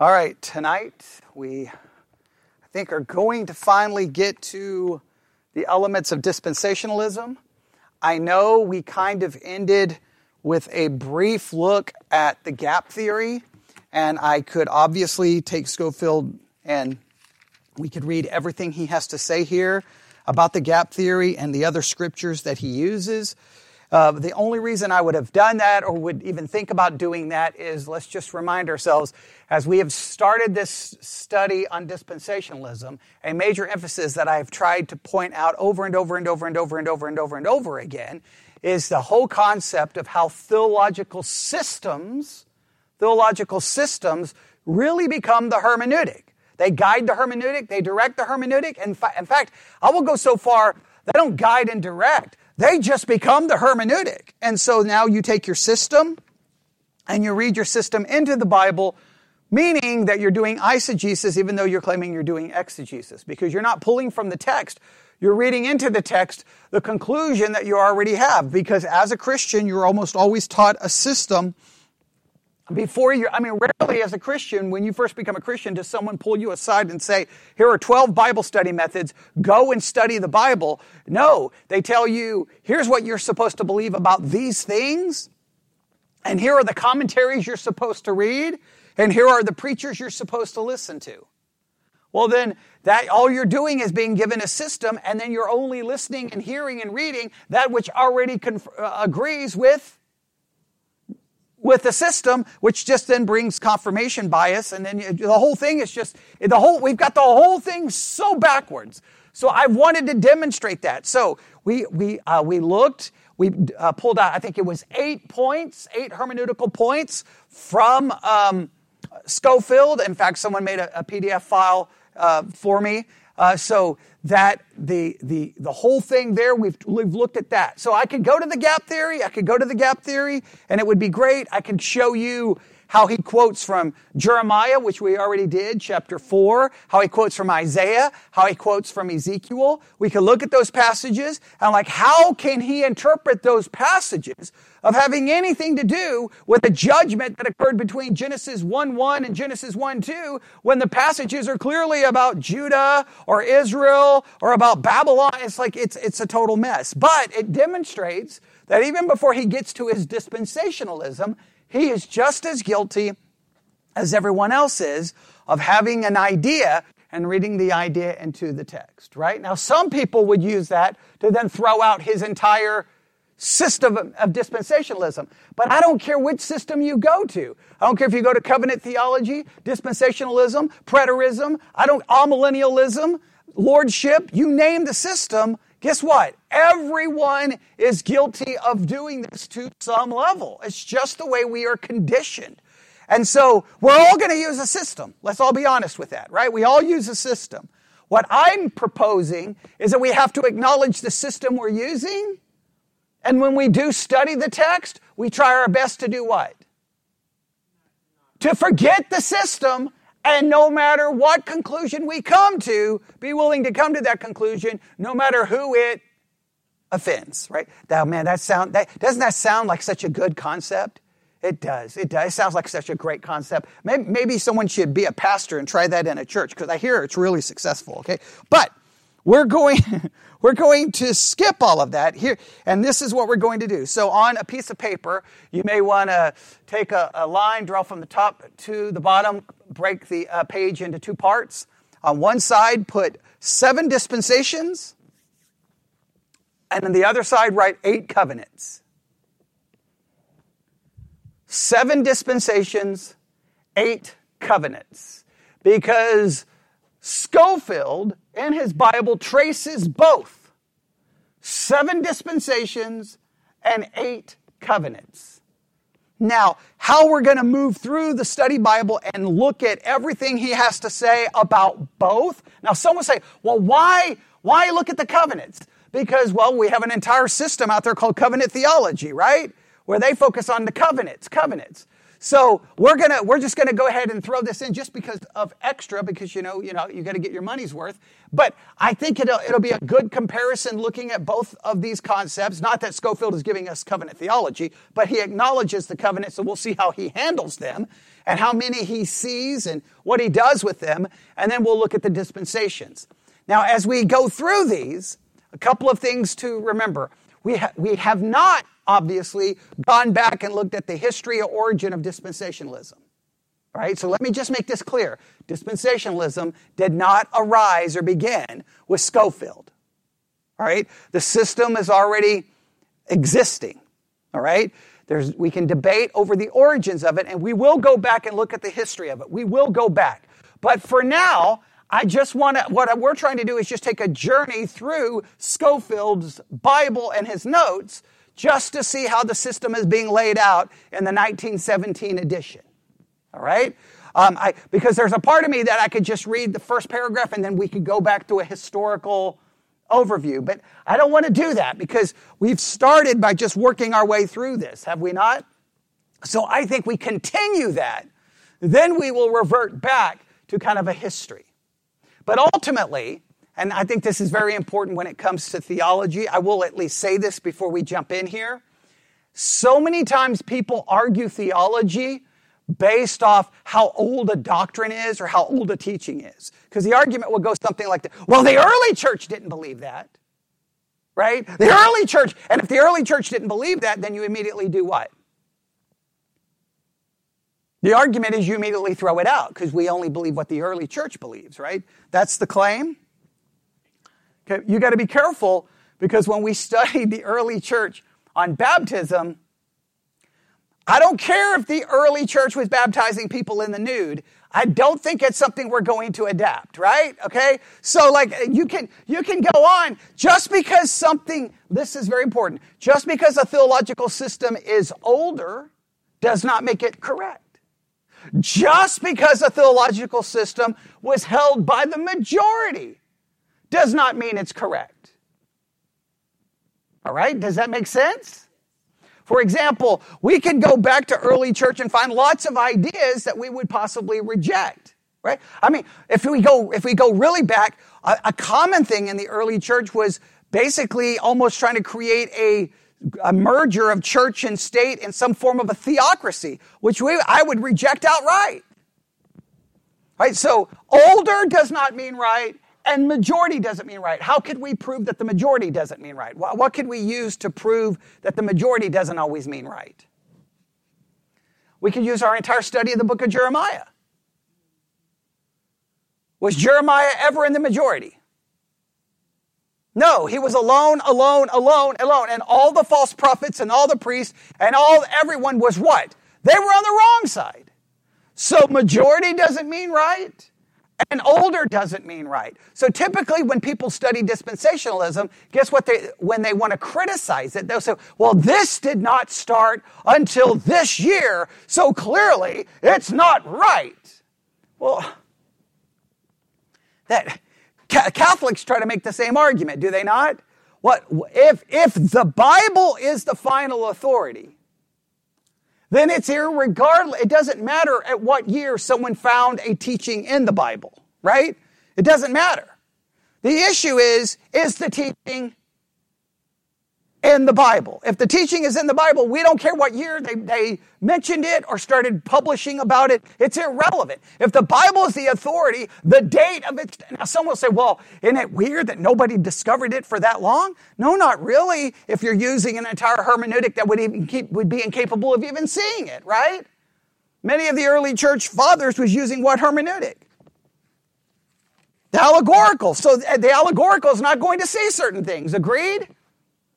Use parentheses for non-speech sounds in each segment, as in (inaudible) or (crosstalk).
All right, tonight we, I think, are going to finally get to the elements of dispensationalism. I know we kind of ended with a brief look at the gap theory, and I could obviously take Scofield and we could read everything he has to say here about the gap theory and the other scriptures that he uses. Uh, the only reason I would have done that or would even think about doing that is let's just remind ourselves as we have started this study on dispensationalism, a major emphasis that I've tried to point out over and over and over and over and over and over and over again is the whole concept of how theological systems, theological systems really become the hermeneutic. They guide the hermeneutic, they direct the hermeneutic. And in fact, I will go so far, they don't guide and direct. They just become the hermeneutic. And so now you take your system and you read your system into the Bible, meaning that you're doing eisegesis even though you're claiming you're doing exegesis because you're not pulling from the text. You're reading into the text the conclusion that you already have because as a Christian, you're almost always taught a system before you, I mean, rarely as a Christian, when you first become a Christian, does someone pull you aside and say, here are 12 Bible study methods, go and study the Bible. No, they tell you, here's what you're supposed to believe about these things, and here are the commentaries you're supposed to read, and here are the preachers you're supposed to listen to. Well, then that all you're doing is being given a system, and then you're only listening and hearing and reading that which already conf- uh, agrees with with the system, which just then brings confirmation bias, and then the whole thing is just the whole. We've got the whole thing so backwards. So I wanted to demonstrate that. So we we uh, we looked. We uh, pulled out. I think it was eight points, eight hermeneutical points from um, Scofield. In fact, someone made a, a PDF file uh, for me. Uh, so that the, the, the whole thing there, we've, we've looked at that. So I could go to the gap theory, I could go to the gap theory, and it would be great. I could show you how he quotes from Jeremiah, which we already did, chapter 4, how he quotes from Isaiah, how he quotes from Ezekiel. We can look at those passages and like, how can he interpret those passages of having anything to do with the judgment that occurred between Genesis 1 1 and Genesis 1 2 when the passages are clearly about Judah or Israel or about Babylon? It's like, it's, it's a total mess. But it demonstrates that even before he gets to his dispensationalism, he is just as guilty as everyone else is of having an idea and reading the idea into the text, right? Now, some people would use that to then throw out his entire system of dispensationalism. But I don't care which system you go to. I don't care if you go to covenant theology, dispensationalism, preterism, I don't, amillennialism, lordship, you name the system, Guess what? Everyone is guilty of doing this to some level. It's just the way we are conditioned. And so we're all going to use a system. Let's all be honest with that, right? We all use a system. What I'm proposing is that we have to acknowledge the system we're using. And when we do study the text, we try our best to do what? To forget the system and no matter what conclusion we come to, be willing to come to that conclusion, no matter who it offends, right? Now, man, that sound, that, doesn't that sound like such a good concept? It does. It does. It sounds like such a great concept. Maybe, maybe someone should be a pastor and try that in a church because I hear it's really successful. Okay, but we're going, (laughs) we're going to skip all of that here, and this is what we're going to do. So on a piece of paper, you may want to take a, a, line, draw from the top to the bottom, break the uh, page into two parts. On one side, put seven dispensations, and on the other side, write eight covenants. Seven dispensations, eight covenants. Because Scofield in his Bible traces both seven dispensations and eight covenants. Now, how we're going to move through the study Bible and look at everything he has to say about both. Now, someone say, well, why, why look at the covenants? Because, well, we have an entire system out there called covenant theology, right? Where they focus on the covenants, covenants. So we're gonna we're just gonna go ahead and throw this in just because of extra because you know you know you got to get your money's worth. But I think it'll it'll be a good comparison looking at both of these concepts. Not that Scofield is giving us covenant theology, but he acknowledges the covenant, so we'll see how he handles them. and how many he sees and what he does with them. And then we'll look at the dispensations. Now, as we go through these, a couple of things to remember. We, ha- we have not, obviously, gone back and looked at the history or origin of dispensationalism. All right, so let me just make this clear. Dispensationalism did not arise or begin with Scofield. All right, the system is already existing. All right, there's, we can debate over the origins of it, and we will go back and look at the history of it. We will go back. But for now, I just want to, what we're trying to do is just take a journey through Scofield's Bible and his notes just to see how the system is being laid out in the 1917 edition. All right? Um, I, because there's a part of me that I could just read the first paragraph and then we could go back to a historical overview. But I don't want to do that because we've started by just working our way through this, have we not? So I think we continue that. Then we will revert back to kind of a history. But ultimately, and I think this is very important when it comes to theology, I will at least say this before we jump in here. So many times people argue theology based off how old a doctrine is or how old a teaching is. Because the argument will go something like that. Well, the early church didn't believe that. Right? The early church, and if the early church didn't believe that, then you immediately do what? The argument is you immediately throw it out because we only believe what the early church believes, right? That's the claim. Okay, you got to be careful because when we (laughs) study the early church on baptism, I don't care if the early church was baptizing people in the nude. I don't think it's something we're going to adapt, right? Okay? So like you can you can go on just because something this is very important. Just because a theological system is older does not make it correct. Just because a theological system was held by the majority does not mean it's correct. All right? Does that make sense? For example, we could go back to early church and find lots of ideas that we would possibly reject. Right? I mean, if we go if we go really back, a, a common thing in the early church was basically almost trying to create a a merger of church and state in some form of a theocracy, which we, I would reject outright. Right? So older does not mean right, and majority doesn't mean right. How could we prove that the majority doesn't mean right? What could we use to prove that the majority doesn't always mean right? We could use our entire study of the book of Jeremiah. Was Jeremiah ever in the majority? No, he was alone, alone, alone, alone. And all the false prophets and all the priests and all everyone was what? They were on the wrong side. So majority doesn't mean right. And older doesn't mean right. So typically when people study dispensationalism, guess what they, when they want to criticize it, they'll say, well, this did not start until this year, so clearly it's not right. Well, that, Catholics try to make the same argument, do they not? What, if, if the Bible is the final authority, then it's irregardless. It doesn't matter at what year someone found a teaching in the Bible, right? It doesn't matter. The issue is, is the teaching in the Bible. If the teaching is in the Bible, we don't care what year they, they mentioned it or started publishing about it. It's irrelevant. If the Bible is the authority, the date of it, now someone will say, well, isn't it weird that nobody discovered it for that long? No, not really. If you're using an entire hermeneutic that would even keep, would be incapable of even seeing it, right? Many of the early church fathers was using what hermeneutic? The allegorical. So uh, the allegorical is not going to see certain things. Agreed?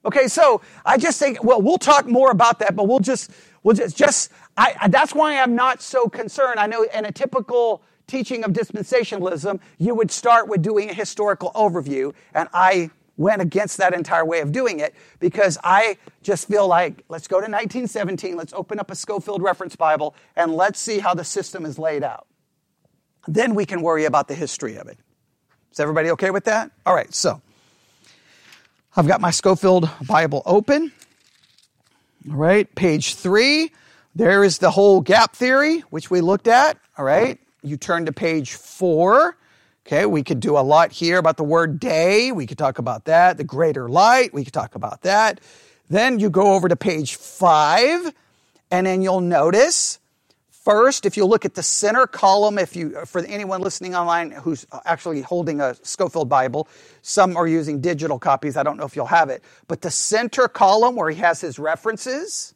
Okay, so I just think, well, we'll talk more about that, but we'll just, we'll just, just I, that's why I'm not so concerned. I know in a typical teaching of dispensationalism, you would start with doing a historical overview, and I went against that entire way of doing it because I just feel like let's go to 1917, let's open up a Scofield Reference Bible, and let's see how the system is laid out. Then we can worry about the history of it. Is everybody okay with that? All right, so I've got my Scofield Bible open. All right, page three. There is the whole gap theory, which we looked at. All right, you turn to page four. Okay, we could do a lot here about the word day. We could talk about that. The greater light, we could talk about that. Then you go over to page five, and then you'll notice First, if you look at the center column, if you, for anyone listening online who's actually holding a Scofield Bible, some are using digital copies. I don't know if you'll have it, but the center column where he has his references,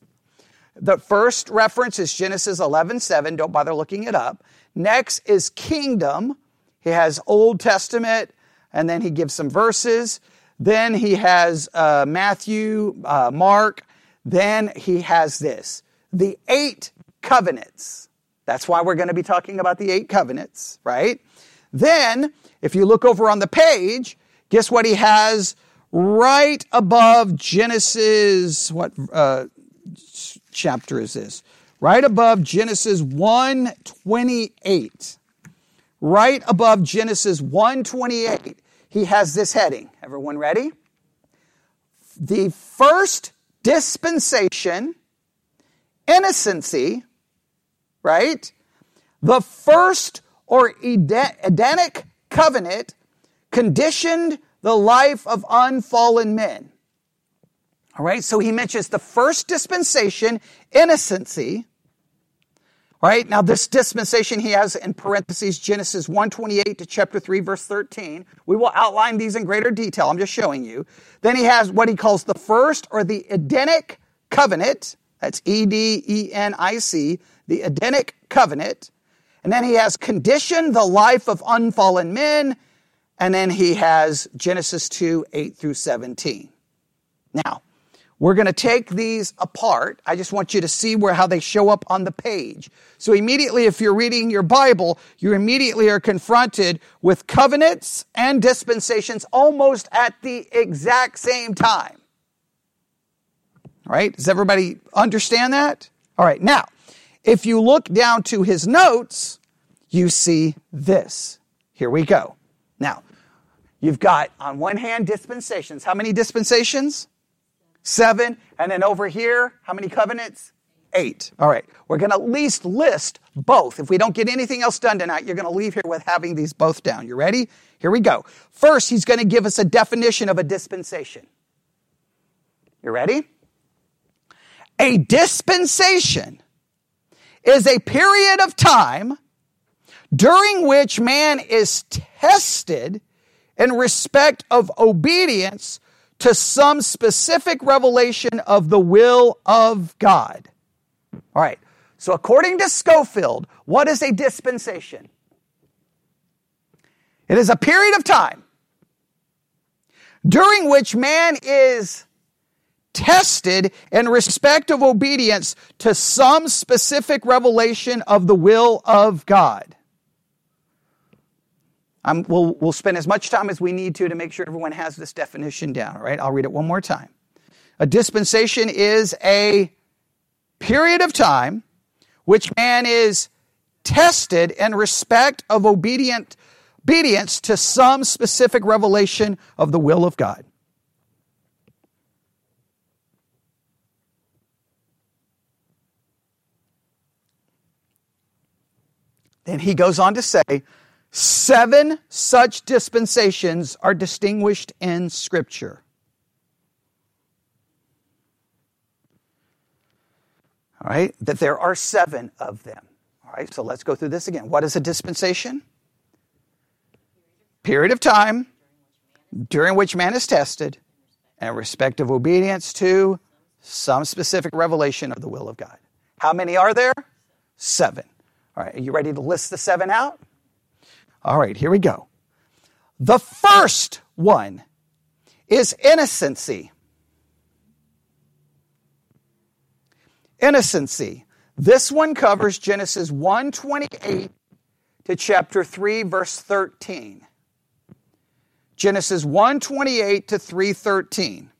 the first reference is Genesis 11, 7. Don't bother looking it up. Next is kingdom. He has Old Testament, and then he gives some verses. Then he has uh, Matthew, uh, Mark. Then he has this the eight covenants. That's why we're going to be talking about the eight covenants, right? Then, if you look over on the page, guess what he has right above Genesis? What uh, chapter is this? Right above Genesis 128. Right above Genesis 128, he has this heading. Everyone ready? The first dispensation, innocency, right? The first or Edenic covenant conditioned the life of unfallen men. All right, so he mentions the first dispensation, innocency. All right, now this dispensation he has in parentheses Genesis 128 to chapter 3 verse 13. We will outline these in greater detail. I'm just showing you. Then he has what he calls the first or the Edenic covenant. That's E D E N I C the Edenic covenant. And then he has conditioned the life of unfallen men. And then he has Genesis 2, 8 through 17. Now, we're going to take these apart. I just want you to see where how they show up on the page. So immediately, if you're reading your Bible, you immediately are confronted with covenants and dispensations almost at the exact same time. All right? Does everybody understand that? All right. Now, if you look down to his notes, you see this. Here we go. Now, you've got on one hand dispensations. How many dispensations? Seven. And then over here, how many covenants? Eight. All right. We're going to at least list both. If we don't get anything else done tonight, you're going to leave here with having these both down. You ready? Here we go. First, he's going to give us a definition of a dispensation. You ready? A dispensation is a period of time during which man is tested in respect of obedience to some specific revelation of the will of God. All right. So according to Scofield, what is a dispensation? It is a period of time during which man is tested in respect of obedience to some specific revelation of the will of God. we'll, we'll spend as much time as we need to to make sure everyone has this definition down, all right? I'll read it one more time. A dispensation is a period of time which man is tested in respect of obedient, obedience to some specific revelation of the will of God. Then he goes on to say, seven such dispensations are distinguished in Scripture. All right, that there are seven of them. All right, so let's go through this again. What is a dispensation? Period of time during which man is tested and respect of obedience to some specific revelation of the will of God. How many are there? Seven. All right, are you ready to list the seven out? All right, here we go. The first one is innocency. Innocency. This one covers Genesis 128 to chapter 3 verse 13. Genesis 128 to 313.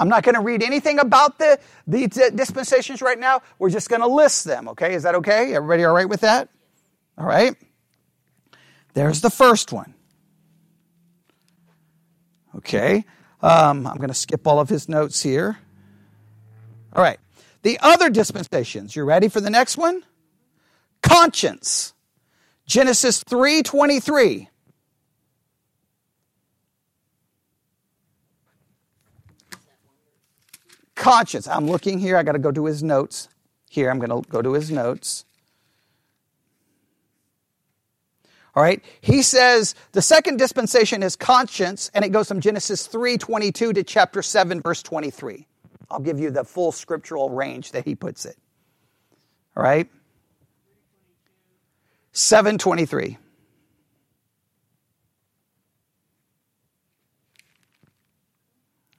I'm not going to read anything about the, the dispensations right now. We're just going to list them, okay? Is that okay? Everybody all right with that? All right. There's the first one. Okay. Um, I'm going to skip all of his notes here. All right. The other dispensations. You ready for the next one? Conscience. Genesis 3:23. Conscience. I'm looking here. I got to go to his notes. Here, I'm going to go to his notes. All right. He says the second dispensation is conscience, and it goes from Genesis 3:22 to chapter 7, verse 23. I'll give you the full scriptural range that he puts it. All right. 723.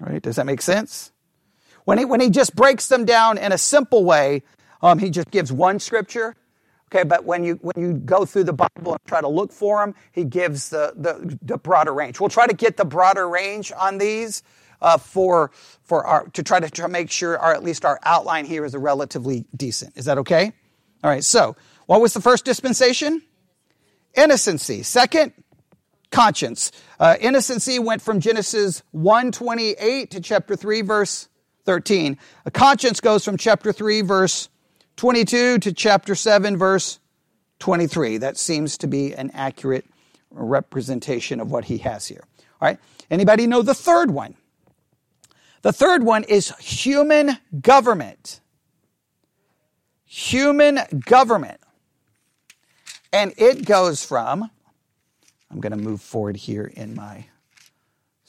All right, does that make sense? When he, when he just breaks them down in a simple way, um, he just gives one scripture. Okay, but when you when you go through the Bible and try to look for them, he gives the, the, the broader range. We'll try to get the broader range on these uh, for for our to try to, try make sure our at least our outline here is a relatively decent. Is that okay? All right. So, what was the first dispensation? Innocency. Second, conscience. Uh, innocency went from Genesis 1:28 to chapter 3 verse 13. A conscience goes from chapter 3 verse 22 to chapter 7 verse 23. That seems to be an accurate representation of what he has here. All right? Anybody know the third one? The third one is human government. Human government. And it goes from, I'm going to move forward here in my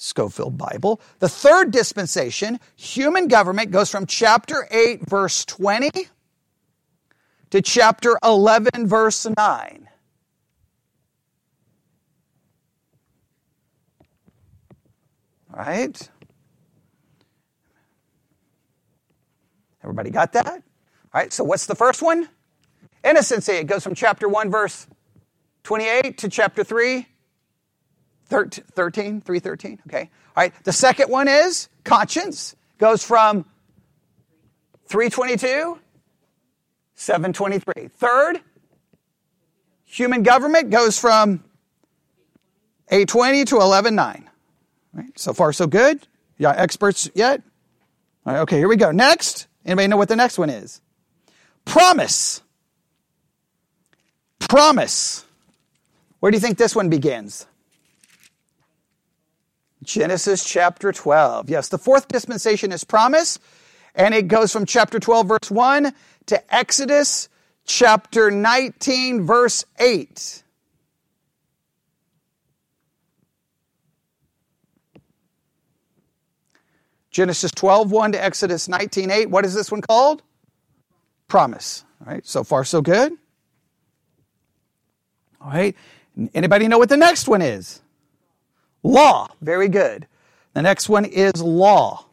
Scofield Bible. The third dispensation, human government, goes from chapter 8, verse 20 to chapter 11, verse 9. All right? Everybody got that? All right, so what's the first one? Innocency. It goes from chapter 1, verse 28 to chapter 3, 13, 313. Okay. All right. The second one is conscience. Goes from 322, 723. Third, human government goes from 820 to 119. Right. So far, so good. Yeah, experts yet? Right, okay, here we go. Next. Anybody know what the next one is? Promise. Promise. Where do you think this one begins? Genesis chapter 12. Yes, the fourth dispensation is promise, and it goes from chapter 12, verse 1 to Exodus chapter 19, verse 8. Genesis 12, 1 to Exodus 19, 8. What is this one called? Promise. All right, so far so good. All right, anybody know what the next one is? Law. Very good. The next one is law.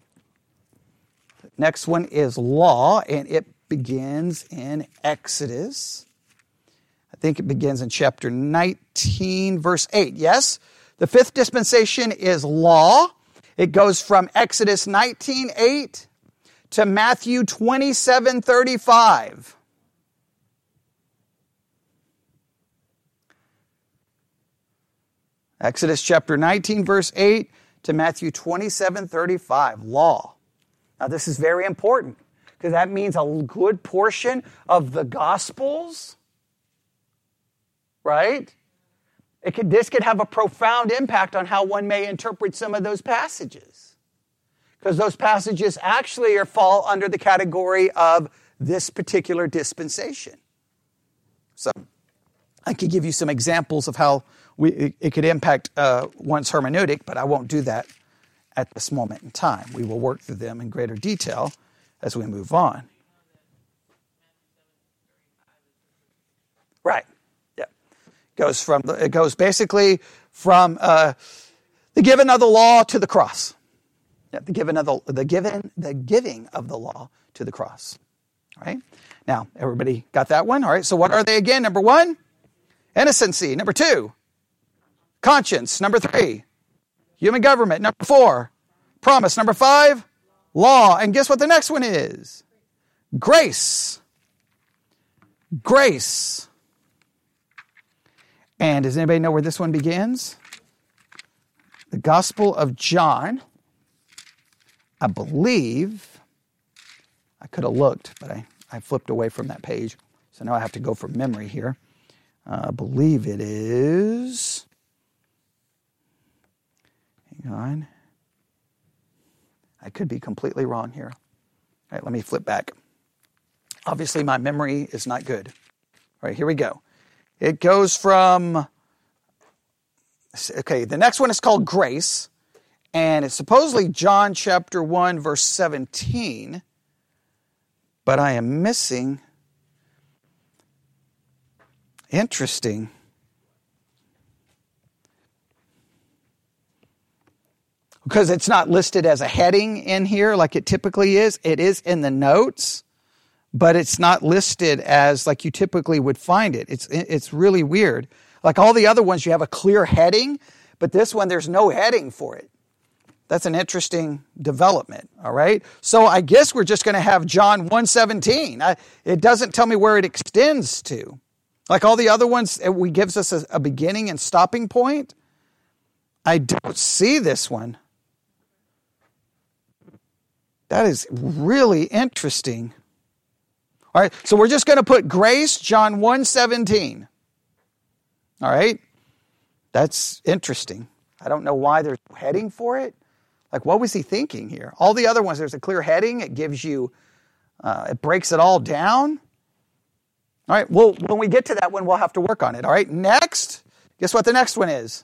The next one is law, and it begins in Exodus. I think it begins in chapter 19, verse 8. Yes? The fifth dispensation is law. It goes from Exodus 19, 8 to Matthew 27, 35. Exodus chapter 19, verse 8 to Matthew 27, 35. Law. Now, this is very important because that means a good portion of the Gospels, right? It could, this could have a profound impact on how one may interpret some of those passages. Because those passages actually are, fall under the category of this particular dispensation. So, I could give you some examples of how we, it, it could impact uh, one's hermeneutic, but I won't do that at this moment in time. We will work through them in greater detail as we move on. Right. Yeah. Goes from the, it goes basically from uh, the giving of the law to the cross. Yeah, the giving of the the giving the giving of the law to the cross. All right. Now everybody got that one. All right. So what are they again? Number one, innocency. Number two, conscience. Number three, human government. Number four, promise. Number five, law. And guess what the next one is? Grace. Grace. And does anybody know where this one begins? The Gospel of John. I believe, I could have looked, but I, I flipped away from that page. So now I have to go from memory here. Uh, I believe it is On. I could be completely wrong here. All right, let me flip back. Obviously, my memory is not good. All right, here we go. It goes from okay, the next one is called grace, and it's supposedly John chapter 1, verse 17, but I am missing. Interesting. Because it's not listed as a heading in here like it typically is. It is in the notes, but it's not listed as like you typically would find it. It's, it's really weird. Like all the other ones, you have a clear heading, but this one, there's no heading for it. That's an interesting development, all right? So I guess we're just going to have John 117. I, it doesn't tell me where it extends to. Like all the other ones, it gives us a, a beginning and stopping point. I don't see this one. That is really interesting. All right, so we're just going to put grace, John 117. All right? That's interesting. I don't know why they're heading for it. Like, what was he thinking here? All the other ones, there's a clear heading. It gives you, uh, it breaks it all down. All right, well, when we get to that one, we'll have to work on it. All right, next, guess what the next one is?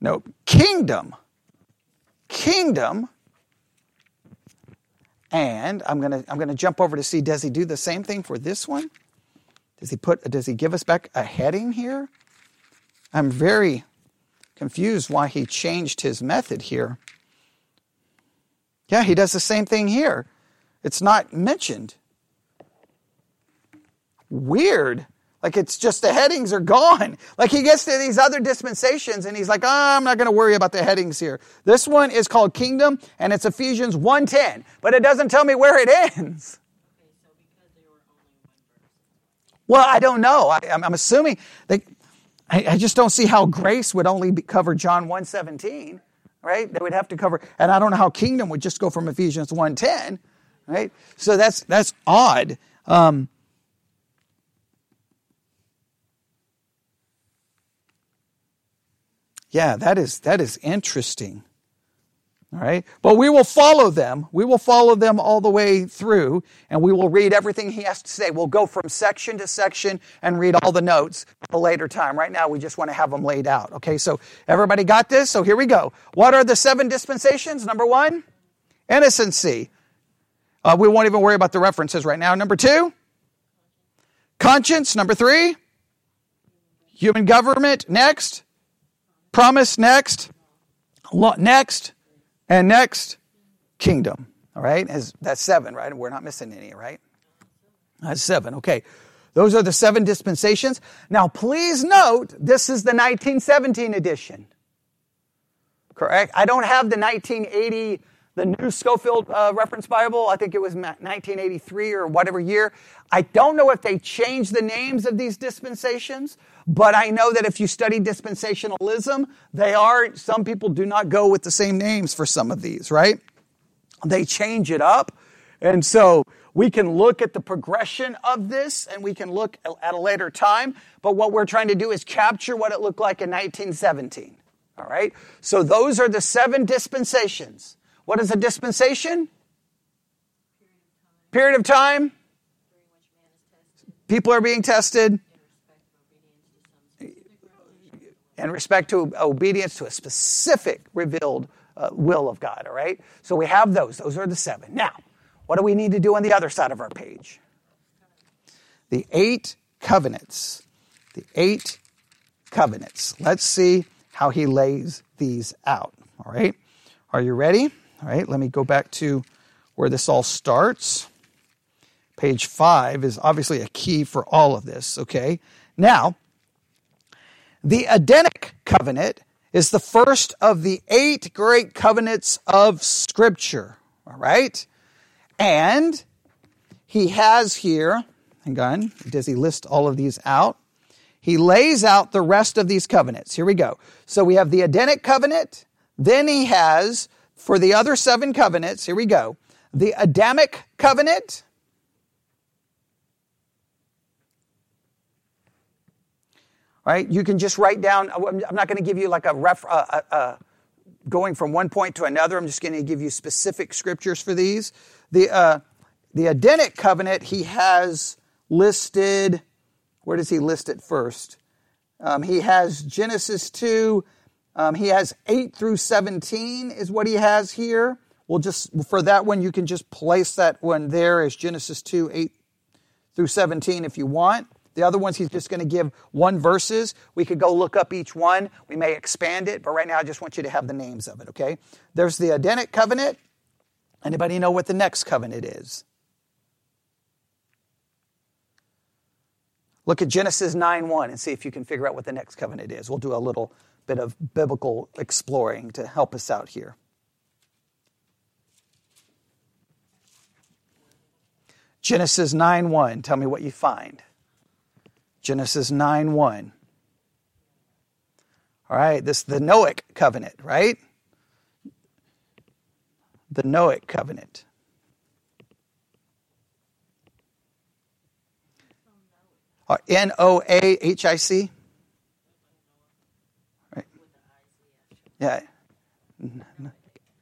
No, kingdom. Kingdom. And I'm gonna I'm gonna jump over to see does he do the same thing for this one? Does he put does he give us back a heading here? I'm very confused why he changed his method here. Yeah, he does the same thing here. It's not mentioned. Weird. Like it's just the headings are gone. Like he gets to these other dispensations and he's like, oh, I'm not going to worry about the headings here. This one is called Kingdom and it's Ephesians 1:10, but it doesn't tell me where it ends. Well, I don't know. I, am assuming they, I, I, just don't see how grace would only be, cover John 1:17, right? They would have to cover, and I don't know how kingdom would just go from Ephesians 1:10, right? So that's that's odd. Um, yeah, that is that is interesting. All right. But we will follow them. We will follow them all the way through and we will read everything he has to say. We'll go from section to section and read all the notes at a later time. Right now, we just want to have them laid out. Okay. So everybody got this? So here we go. What are the seven dispensations? Number one, innocency. Uh, we won't even worry about the references right now. Number two, conscience. Number three, human government. Next, promise. Next, next, and next, kingdom. All right? As, that's seven, right? We're not missing any, right? That's seven. Okay. Those are the seven dispensations. Now, please note, this is the 1917 edition. Correct? I don't have the 1980, the new Scofield uh, Reference Bible. I think it was 1983 or whatever year. I don't know if they changed the names of these dispensations, but I know that if you study dispensationalism, they are, some people do not go with the same names for some of these, right? They change it up. And so we can look at the progression of this and we can look at a later time. But what we're trying to do is capture what it looked like in 1917. All right? So those are the seven dispensations. What is a dispensation? Period of time. People are being tested in respect to obedience to a specific revealed uh, will of God, all right? So we have those. Those are the seven. Now, what do we need to do on the other side of our page? The eight covenants. The eight covenants. Let's see how he lays these out, all right? Are you ready? All right, let me go back to where this all starts. Page five is obviously a key for all of this, okay? Now, the Edenic covenant is the first of the eight great covenants of Scripture. All right? And he has here, hang on, does he list all of these out? He lays out the rest of these covenants. Here we go. So we have the Edenic covenant, then he has, for the other seven covenants, here we go, the Adamic covenant, right? You can just write down, I'm not going to give you like a ref, uh, uh, uh, going from one point to another. I'm just going to give you specific scriptures for these. The, uh, the Edenic covenant, he has listed, where does he list it first? Um, he has Genesis 2. Um, he has 8 through 17 is what he has here. We'll just, for that one, you can just place that one there as Genesis 2, 8 through 17 if you want. The other ones, he's just going to give one verses. We could go look up each one. We may expand it, but right now I just want you to have the names of it, okay? There's the Edenic covenant. Anybody know what the next covenant is? Look at Genesis 9 1 and see if you can figure out what the next covenant is. We'll do a little bit of biblical exploring to help us out here. Genesis 9 1. Tell me what you find. Genesis 9 1. All right, this is the Noahic covenant, right? The Noahic covenant. Uh, N O A H I C. Right. Yeah.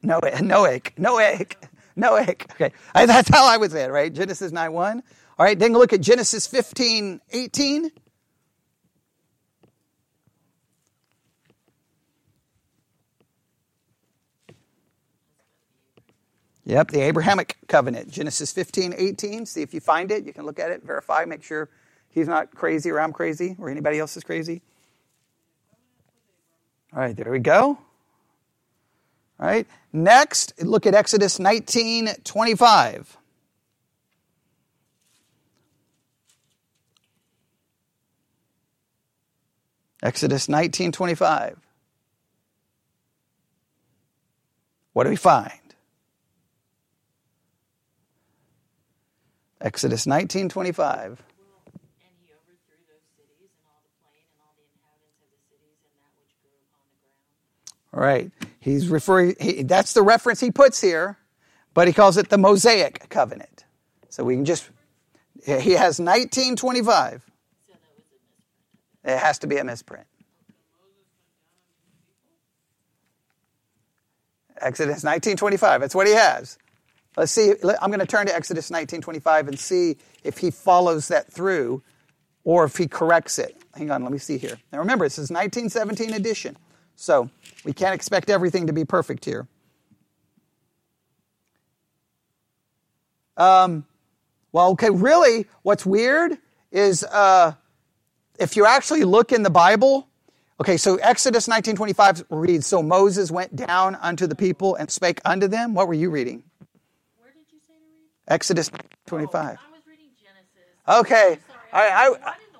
Noahic. Noahic. Noahic. Noahic. Okay. That's how I would say it, right? Genesis 9 1. All right. Then look at Genesis 15 18. Yep, the Abrahamic covenant, Genesis 15, 18. See if you find it. You can look at it, verify, make sure he's not crazy or I'm crazy or anybody else is crazy. All right, there we go. All right, next, look at Exodus 19 25. Exodus 19 25. What do we find? Exodus 19 25. All right. He's referring, he, that's the reference he puts here, but he calls it the Mosaic covenant. So we can just, he has 1925. It has to be a misprint. Exodus 1925. That's what he has. Let's see. I'm going to turn to Exodus 1925 and see if he follows that through or if he corrects it. Hang on, let me see here. Now remember, this is 1917 edition. So we can't expect everything to be perfect here. Um, well, okay, really, what's weird is uh, if you actually look in the Bible, okay, so Exodus 19:25 reads, "So Moses went down unto the people and spake unto them." What were you reading? Where did you say to read? Exodus 25. I was reading Genesis. Okay, I, I, in the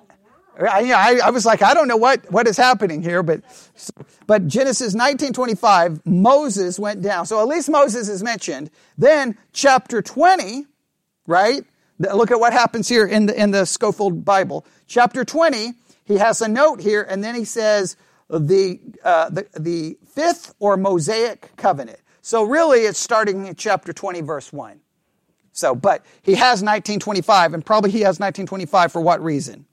world? I, I was like, I don't know what, what is happening here, but, but Genesis 1925, Moses went down. So at least Moses is mentioned. Then chapter 20, right? Look at what happens here in the, in the Scofield Bible. Chapter 20, he has a note here, and then he says the, uh, the, the fifth or Mosaic covenant. So really it's starting in chapter 20, verse 1. So, but he has 1925, and probably he has 1925 for what reason?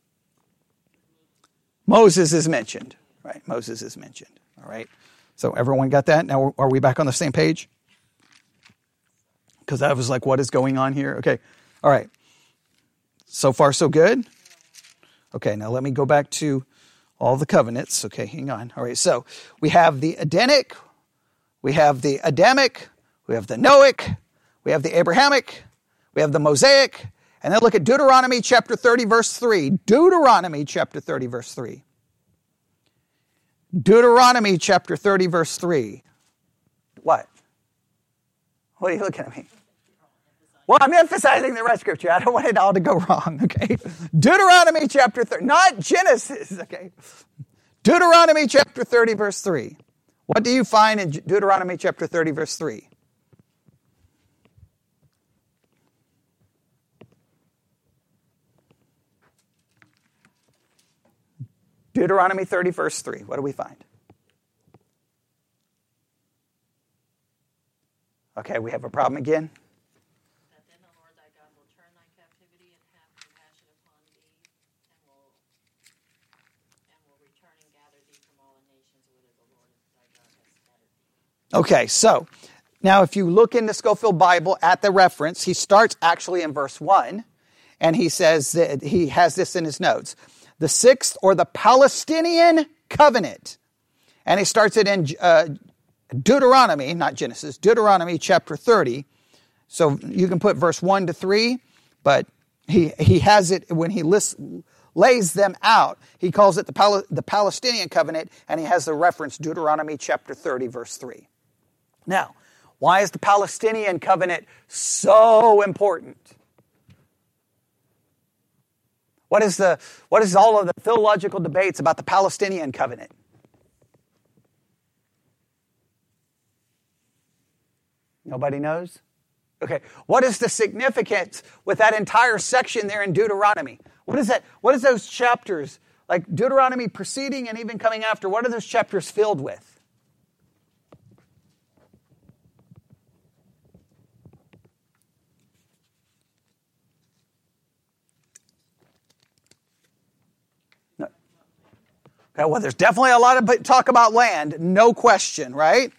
Moses is mentioned, right? Moses is mentioned, all right? So everyone got that? Now, are we back on the same page? Because I was like, what is going on here? Okay, all right. So far, so good? Okay, now let me go back to all the covenants. Okay, hang on. All right, so we have the Edenic, we have the Adamic, we have the Noahic, we have the Abrahamic, we have the Mosaic, and then look at Deuteronomy chapter 30, verse 3. Deuteronomy chapter 30, verse 3. Deuteronomy chapter 30, verse 3. What? What are you looking at me? Well, I'm emphasizing the right scripture. I don't want it all to go wrong, okay? Deuteronomy chapter 30, not Genesis, okay? Deuteronomy chapter 30, verse 3. What do you find in Deuteronomy chapter 30, verse 3? Deuteronomy 30, verse 3. What do we find? Okay, we have a problem again. That then the Lord thy God will turn thy captivity and have compassion upon thee, and will and will return and gather thee from all the nations whither the Lord thy God has scattered thee. Okay, so now if you look in the Scofield Bible at the reference, he starts actually in verse 1, and he says that he has this in his notes. the sixth, or the Palestinian covenant. And he starts it in uh, Deuteronomy, not Genesis, Deuteronomy chapter 30. So you can put verse 1 to 3, but he, he has it when he lists, lays them out. He calls it the, Pal- the Palestinian covenant, and he has the reference Deuteronomy chapter 30, verse 3. Now, why is the Palestinian covenant so important? What is, the, what is all of the theological debates about the Palestinian covenant? Nobody knows? Okay, what is the significance with that entire section there in Deuteronomy? What is that? What is those chapters, like Deuteronomy preceding and even coming after, what are those chapters filled with? Okay, well, there's definitely a lot of talk about land, no question, right?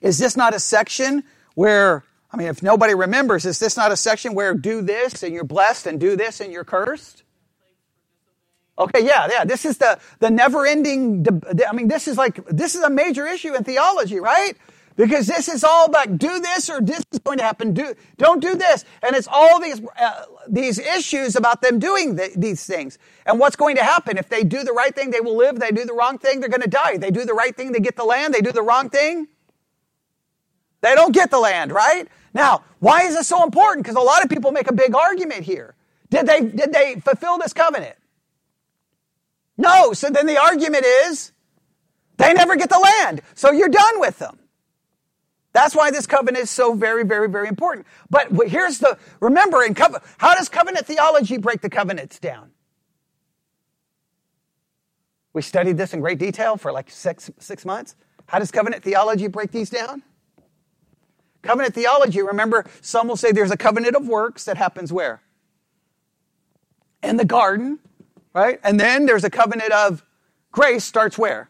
Is this not a section where, I mean, if nobody remembers, is this not a section where do this and you're blessed and do this and you're cursed? Okay, yeah, yeah. This is the, the never ending, I mean, this is like, this is a major issue in theology, right? Because this is all about do this or this is going to happen. Do, don't do this. And it's all these, uh, these issues about them doing the, these things. And what's going to happen? If they do the right thing, they will live. They do the wrong thing, they're going to die. They do the right thing, they get the land. They do the wrong thing, they don't get the land, right? Now, why is this so important? Because a lot of people make a big argument here. Did they, did they fulfill this covenant? No. So then the argument is they never get the land. So you're done with them. That's why this covenant is so very, very, very important. But here's the, remember, in covenant, how does covenant theology break the covenants down? We studied this in great detail for like six, six months. How does covenant theology break these down? Covenant theology, remember, some will say there's a covenant of works that happens where? In the garden, right? And then there's a covenant of grace starts where?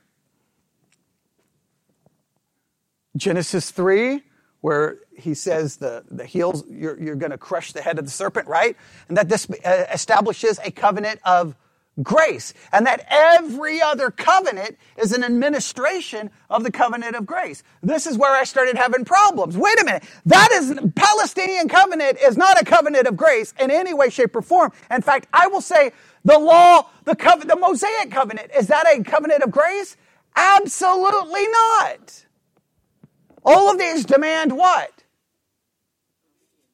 Genesis 3, where he says the, the heels, you're, you're going to crush the head of the serpent, right? And that this uh, establishes a covenant of grace. And that every other covenant is an administration of the covenant of grace. This is where I started having problems. Wait a minute. That is, Palestinian covenant is not a covenant of grace in any way, shape, or form. In fact, I will say the law, the covenant, the Mosaic covenant, is that a covenant of grace? Absolutely not. All of these demand what?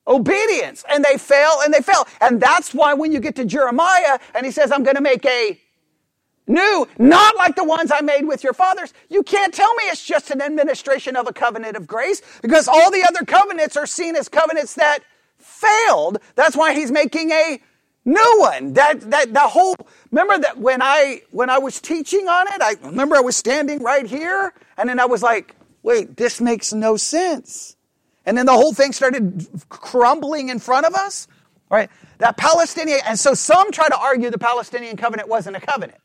Obedience. And they fail and they fail. And that's why when you get to Jeremiah and he says, I'm going to make a new, not like the ones I made with your fathers, you can't tell me it's just an administration of a covenant of grace because all the other covenants are seen as covenants that failed. That's why he's making a new one. That, that, the whole, remember that when I, when I was teaching on it, I remember I was standing right here and then I was like, wait, this makes no sense. And then the whole thing started crumbling in front of us, right? That Palestinian, and so some try to argue the Palestinian covenant wasn't a covenant.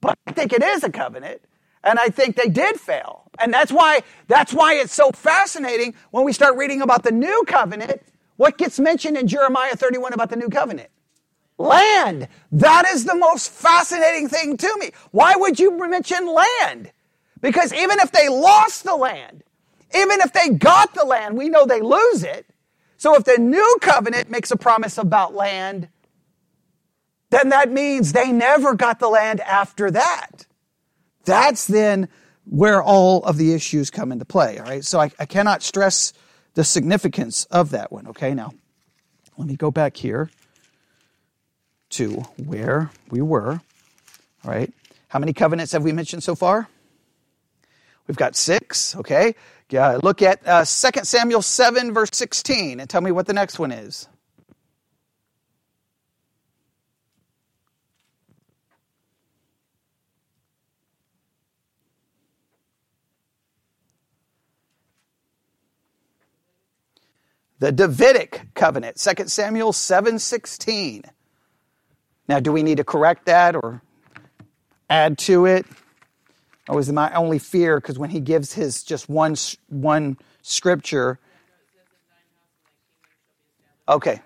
But I think it is a covenant, and I think they did fail. And that's why, that's why it's so fascinating when we start reading about the new covenant. What gets mentioned in Jeremiah 31 about the new covenant? Land. That is the most fascinating thing to me. Why would you mention land? Because even if they lost the land, even if they got the land, we know they lose it. So if the new covenant makes a promise about land, then that means they never got the land after that. That's then where all of the issues come into play. All right. So I, I cannot stress the significance of that one. Okay. Now, let me go back here to where we were. All right. How many covenants have we mentioned so far? We've got six, okay? Yeah, look at uh, 2 Samuel 7, verse 16, and tell me what the next one is. The Davidic covenant, 2 Samuel 7:16. Now, do we need to correct that or add to it? That was my only fear because when he gives his just one one scripture. Okay.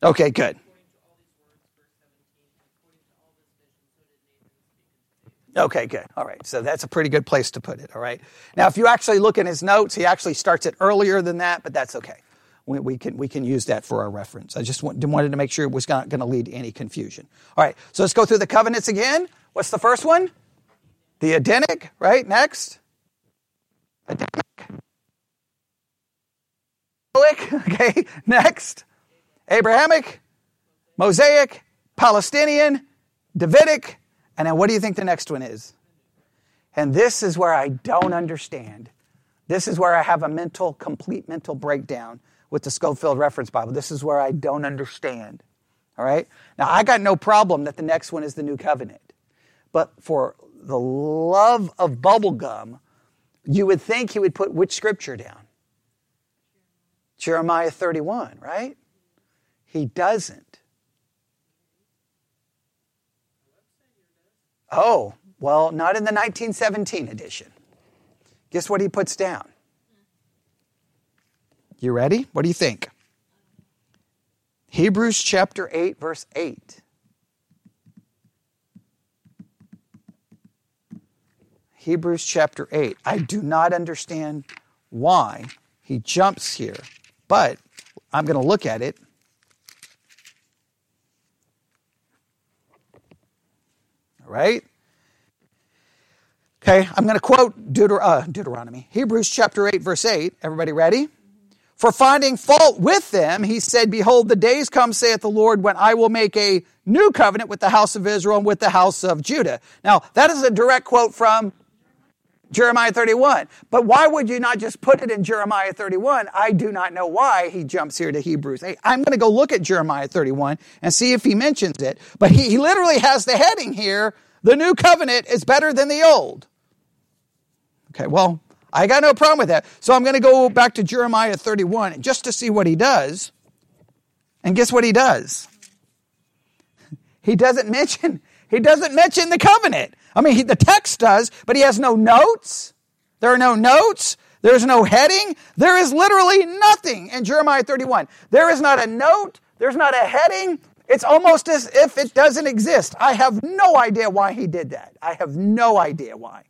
Okay, good. Okay, good. All right. So that's a pretty good place to put it. All right. Now, if you actually look in his notes, he actually starts it earlier than that, but that's okay. We, we can, we can use that for our reference. I just want, wanted to make sure it was not going to lead to any confusion. All right. So let's go through the covenants again. What's the first one? The Edenic, right? Next. Edenic. (laughs) Okay. Next. Abrahamic, Mosaic, Palestinian, Davidic, and then what do you think the next one is? And this is where I don't understand. This is where I have a mental, complete mental breakdown with the Scofield Reference Bible. This is where I don't understand. All right? Now, I got no problem that the next one is the New Covenant. But for the love of bubblegum, you would think he would put which scripture down? Jeremiah 31, right? He doesn't. Oh, well, not in the 1917 edition. Guess what he puts down? You ready? What do you think? Hebrews chapter 8, verse 8. Hebrews chapter 8. I do not understand why he jumps here, but I'm going to look at it All right? Okay, I'm going to quote Deuter- uh, Deuteronomy, Hebrews chapter 8, verse 8. Everybody ready? For finding fault with them, he said, Behold, the days come, saith the Lord, when I will make a new covenant with the house of Israel and with the house of Judah. Now, that is a direct quote from Jeremiah 31. But why would you not just put it in Jeremiah 31? I do not know why he jumps here to Hebrews 8. I'm going to go look at Jeremiah 31 and see if he mentions it. But he, he literally has the heading here the new covenant is better than the old. Okay, well, I got no problem with that. So I'm going to go back to Jeremiah 31 just to see what he does. And guess what he does? He doesn't mention he doesn't mention the covenant. I mean, he, the text does, but he has no notes. There are no notes. There's no heading. There is literally nothing in Jeremiah 31. There is not a note. There's not a heading. It's almost as if it doesn't exist. I have no idea why he did that. I have no idea why.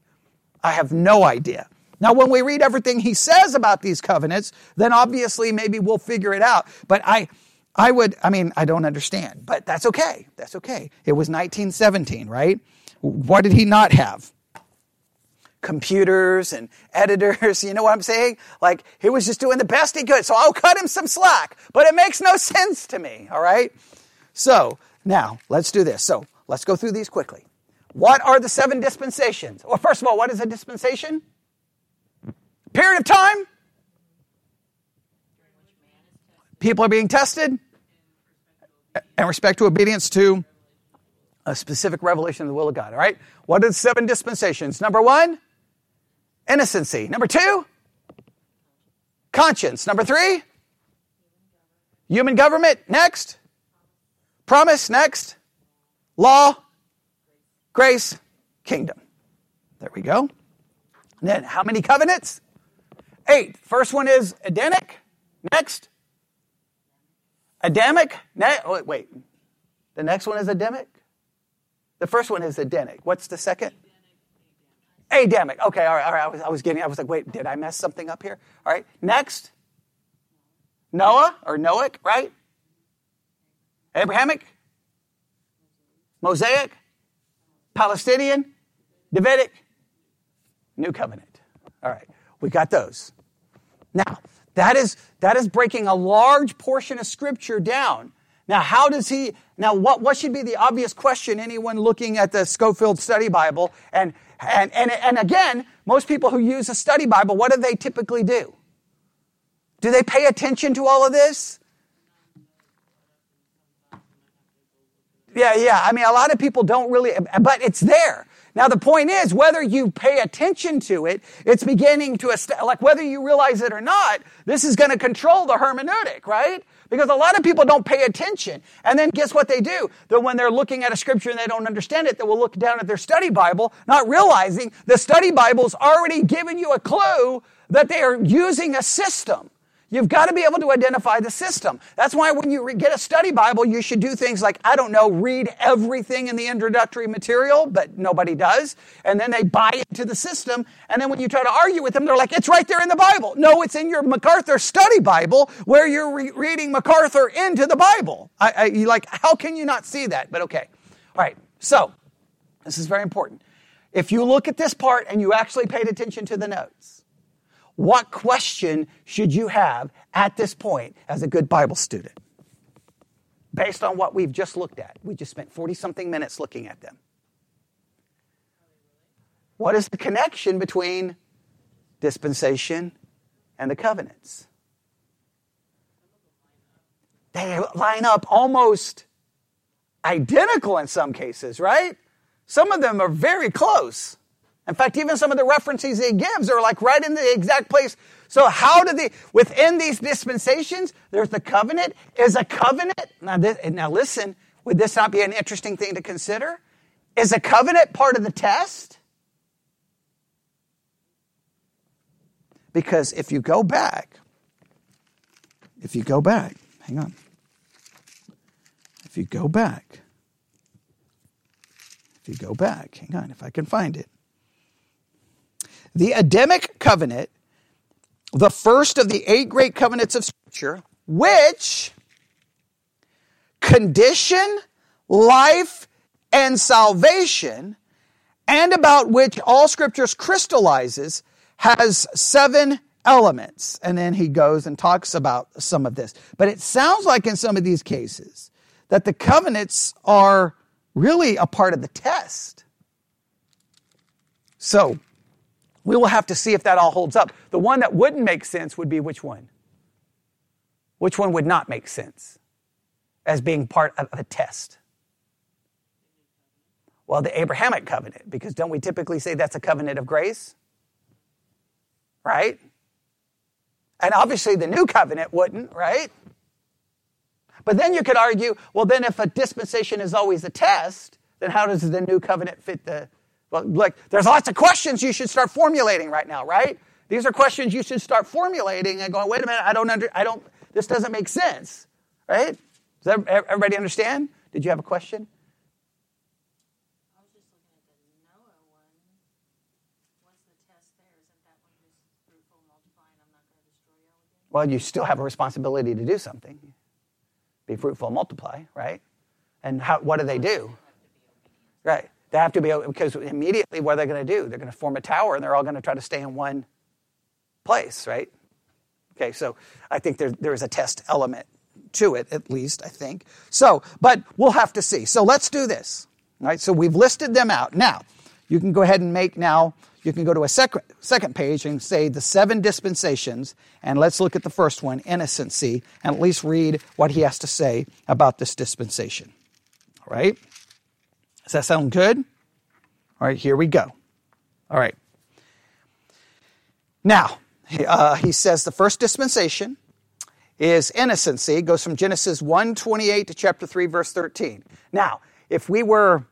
I have no idea. Now, when we read everything he says about these covenants, then obviously maybe we'll figure it out. But I, I would, I mean, I don't understand, but that's okay. That's okay. It was 1917, right? What did he not have? Computers and editors, (laughs) you know what I'm saying? Like, he was just doing the best he could, so I'll cut him some slack, but it makes no (laughs) sense to me, all right? So, now, let's do this. So, let's go through these quickly. What are the seven dispensations? Well, first of all, what is a dispensation? Period of time people are being tested in respect to obedience to a specific revelation of the will of God. All right? What are the seven dispensations? Number one, innocency. Number two, conscience. Number three, human government. Next, promise. Next, law, grace, kingdom. There we go. And then, how many covenants? Eight. First one is Edenic. Next, Adamic? Ne- oh, wait, the next one is Adamic? The first one is Edenic. What's the second? Adamic. Okay, all right, all right. I was, I was getting, I was like, wait, did I mess something up here? All right, next. Noah or Noach, right? Abrahamic? Mosaic? Palestinian? Davidic? New covenant. All right, we got those. Now, that is, that is breaking a large portion of Scripture down. Now, how does he, now what, what should be the obvious question anyone looking at the Scofield Study Bible? And, and, and, and again, most people who use a study Bible, what do they typically do? Do they pay attention to all of this? Yeah, yeah. I mean, a lot of people don't really, but it's there. Now, the point is, whether you pay attention to it, it's beginning to, like whether you realize it or not, this is going to control the hermeneutic, right? Because a lot of people don't pay attention. And then guess what they do? That when they're looking at a scripture and they don't understand it, they will look down at their study Bible, not realizing the study Bible's already given you a clue that they are using a system. You've got to be able to identify the system. That's why when you get a study Bible, you should do things like, I don't know, read everything in the introductory material, but nobody does. And then they buy into the system. And then when you try to argue with them, they're like, it's right there in the Bible. No, it's in your MacArthur study Bible where you're re- reading MacArthur into the Bible. I, I, like, how can you not see that? But okay. All right. So this is very important. If you look at this part and you actually paid attention to the notes, what question should you have at this point as a good Bible student? Based on what we've just looked at. We just spent 40 something minutes looking at them. What is the connection between dispensation and the covenants? They line up almost identical in some cases, right? Some of them are very close. In fact, even some of the references he gives are like right in the exact place. So how do they, within these dispensations, there's the covenant. Is a covenant, now, this, now listen, would this not be an interesting thing to consider? Is a covenant part of the test? Because if you go back, if you go back, hang on. If you go back, if you go back, hang on, if I can find it. The Adamic covenant, the first of the eight great covenants of Scripture, which condition life and salvation, and about which all scriptures crystallizes, has seven elements. And then he goes and talks about some of this. But it sounds like in some of these cases that the covenants are really a part of the test. So, we will have to see if that all holds up. The one that wouldn't make sense would be which one? Which one would not make sense as being part of a test? Well, the Abrahamic covenant, because don't we typically say that's a covenant of grace? Right? And obviously the new covenant wouldn't, right? But then you could argue, well, then if a dispensation is always a test, then how does the new covenant fit the well, like, there's lots of questions you should start formulating right now, right? These are questions you should start formulating and going, wait a minute, I don't under, I don't, this doesn't make sense, right? Does everybody understand? Did you have a question? Well, you still have a responsibility to do something. Be fruitful, multiply, right? And how, what do they do? Right. They have to be, able, because immediately what are they going to do? They're going to form a tower and they're all going to try to stay in one place, right? Okay, so I think there, there's a test element to it, at least, I think. So, but we'll have to see. So let's do this. Right? So we've listed them out. Now, you can go ahead and make now, you can go to a second, second page and say the seven dispensations, and let's look at the first one, innocency, and at least read what he has to say about this dispensation. All right? Does that sound good? All right, here we go. All right. Now, uh, he says the first dispensation is innocency. It goes from Genesis 1 28 to chapter 3, verse 13. Now, if we were,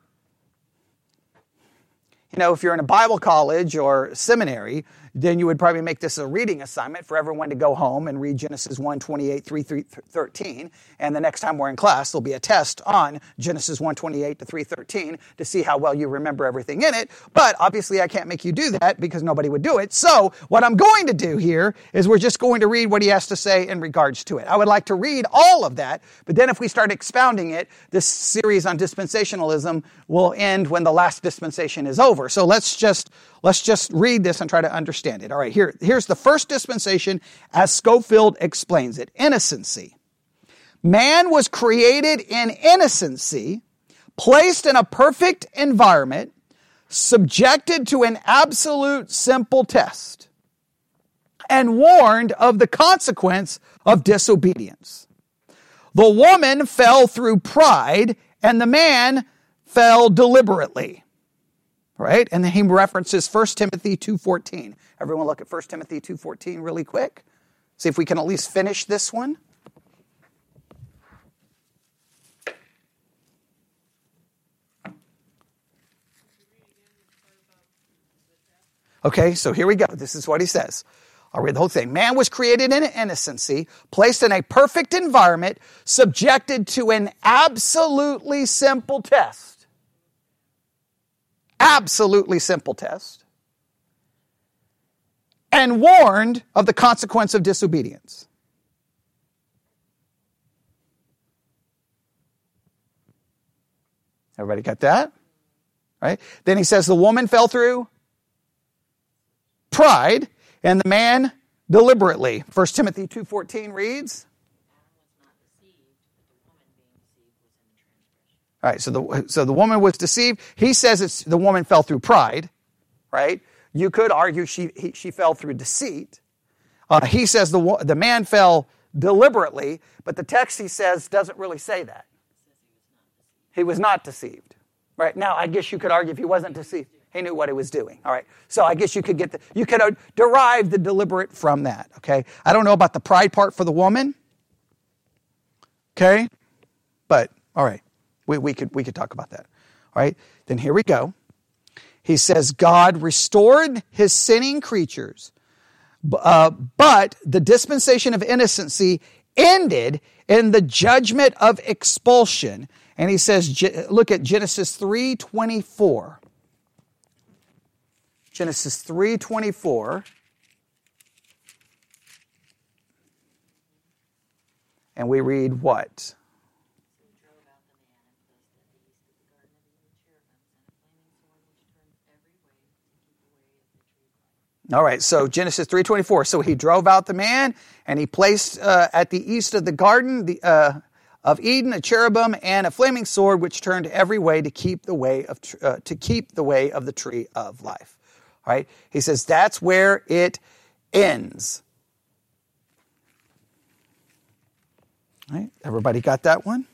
you know, if you're in a Bible college or seminary, then you would probably make this a reading assignment for everyone to go home and read Genesis 1 28 3 13. And the next time we're in class, there'll be a test on Genesis 1 28 to 313 to see how well you remember everything in it. But obviously, I can't make you do that because nobody would do it. So, what I'm going to do here is we're just going to read what he has to say in regards to it. I would like to read all of that, but then if we start expounding it, this series on dispensationalism will end when the last dispensation is over. So, let's just Let's just read this and try to understand it. All right, here, here's the first dispensation as Scofield explains it innocency. Man was created in innocency, placed in a perfect environment, subjected to an absolute simple test, and warned of the consequence of disobedience. The woman fell through pride, and the man fell deliberately right? And he references 1 Timothy 2.14. Everyone look at 1 Timothy 2.14 really quick. See if we can at least finish this one. Okay, so here we go. This is what he says. I'll read the whole thing. Man was created in innocency, placed in a perfect environment, subjected to an absolutely simple test. Absolutely simple test. And warned of the consequence of disobedience. Everybody got that? Right? Then he says the woman fell through pride and the man deliberately. 1 Timothy 2:14 reads All right, so the so the woman was deceived. He says it's the woman fell through pride, right? You could argue she he, she fell through deceit. Uh, he says the the man fell deliberately, but the text he says doesn't really say that. He was not deceived. Right now, I guess you could argue if he wasn't deceived. He knew what he was doing. All right. So I guess you could get the, you could uh, derive the deliberate from that. Okay. I don't know about the pride part for the woman. Okay. But all right. We, we could we could talk about that. All right. Then here we go. He says God restored his sinning creatures, uh, but the dispensation of innocency ended in the judgment of expulsion. And he says, look at Genesis 3:24. Genesis 3:24. And we read what? All right, so Genesis 3:24. So he drove out the man and he placed uh, at the east of the garden the, uh, of Eden a cherubim and a flaming sword which turned every way to keep the way of uh, to keep the way of the tree of life right? He says that's where it ends. Right? Everybody got that one?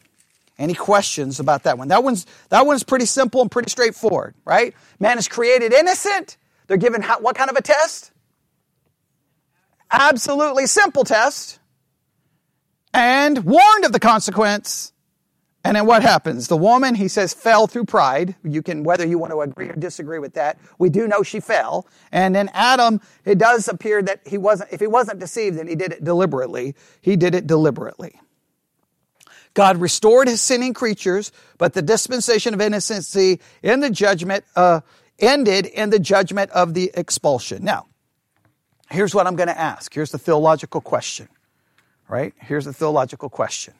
Any questions about that one? That one's that one's pretty simple and pretty straightforward, right? Man is created innocent. They're given how, what kind of a test? Absolutely simple test. And warned of the consequence and then what happens? The woman, he says, fell through pride. You can, whether you want to agree or disagree with that, we do know she fell. And then Adam, it does appear that he wasn't, if he wasn't deceived, then he did it deliberately. He did it deliberately. God restored his sinning creatures, but the dispensation of innocency in the judgment uh, ended in the judgment of the expulsion. Now, here's what I'm going to ask. Here's the theological question, right? Here's the theological question.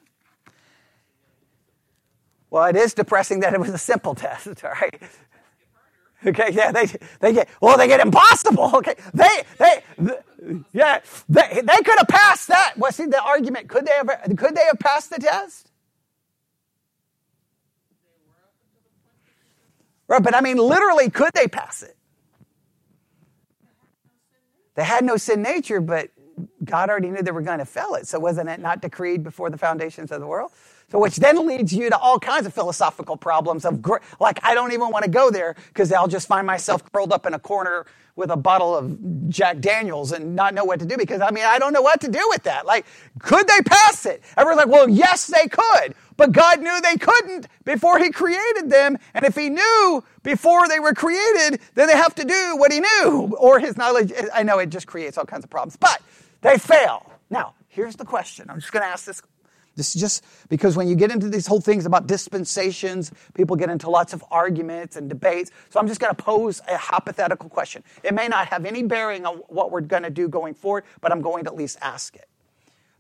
Well, it is depressing that it was a simple (laughs) test, all right? Okay, yeah, they they get well, they get impossible. (laughs) Okay, they they, yeah, they they could have passed that. Well, see the argument. Could they have could they have passed the test? Right, but I mean, literally, could they pass it? They had no sin nature, but God already knew they were going to fail it. So wasn't it not decreed before the foundations of the world? So which then leads you to all kinds of philosophical problems of like I don't even want to go there because I'll just find myself curled up in a corner with a bottle of Jack Daniels and not know what to do because I mean I don't know what to do with that. Like could they pass it? Everyone's like, "Well, yes they could." But God knew they couldn't before he created them, and if he knew before they were created, then they have to do what he knew or his knowledge I know it just creates all kinds of problems. But they fail. Now, here's the question. I'm just going to ask this this is just because when you get into these whole things about dispensations, people get into lots of arguments and debates. So I'm just going to pose a hypothetical question. It may not have any bearing on what we're going to do going forward, but I'm going to at least ask it.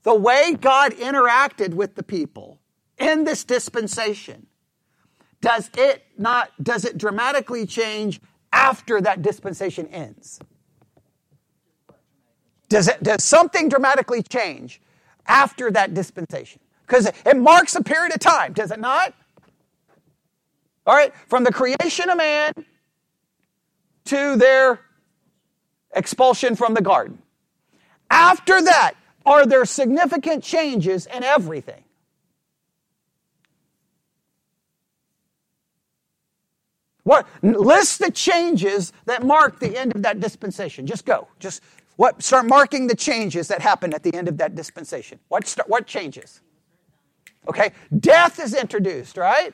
The way God interacted with the people in this dispensation, does it not, does it dramatically change after that dispensation ends? Does, it, does something dramatically change after that dispensation? Because it marks a period of time, does it not? All right, from the creation of man to their expulsion from the garden. After that, are there significant changes in everything? What list the changes that mark the end of that dispensation? Just go. Just what start marking the changes that happen at the end of that dispensation. What start, what changes? Okay, death is introduced, right?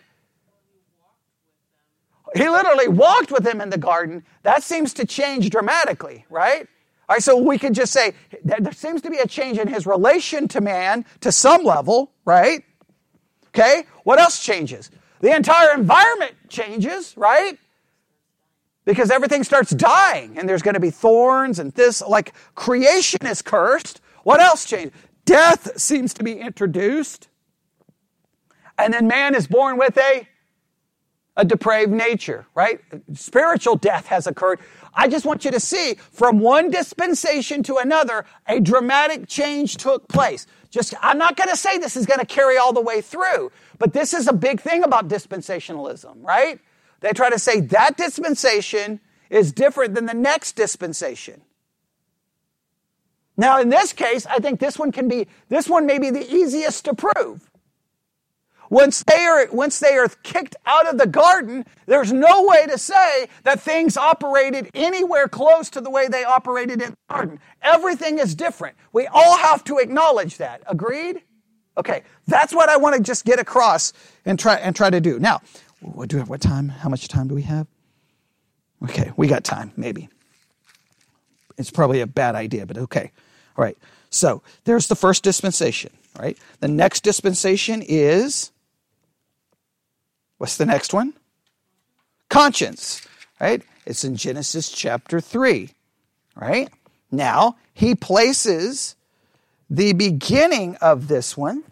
He literally walked with him in the garden. That seems to change dramatically, right? All right, so we could just say there seems to be a change in his relation to man to some level, right? Okay, what else changes? The entire environment changes, right? Because everything starts dying and there's going to be thorns and this, like creation is cursed. What else changes? Death seems to be introduced. And then man is born with a, a depraved nature, right? Spiritual death has occurred. I just want you to see from one dispensation to another, a dramatic change took place. Just, I'm not going to say this is going to carry all the way through, but this is a big thing about dispensationalism, right? They try to say that dispensation is different than the next dispensation. Now, in this case, I think this one can be, this one may be the easiest to prove. Once they are, once they are kicked out of the garden, there's no way to say that things operated anywhere close to the way they operated in the garden. Everything is different. We all have to acknowledge that. Agreed? Okay, that's what I want to just get across and try and try to do. Now, what do we have? What time? How much time do we have? Okay, we got time, maybe. It's probably a bad idea, but okay. All right. So there's the first dispensation, right? The next dispensation is What's the next one? Conscience, right? It's in Genesis chapter 3, right? Now, he places the beginning of this one.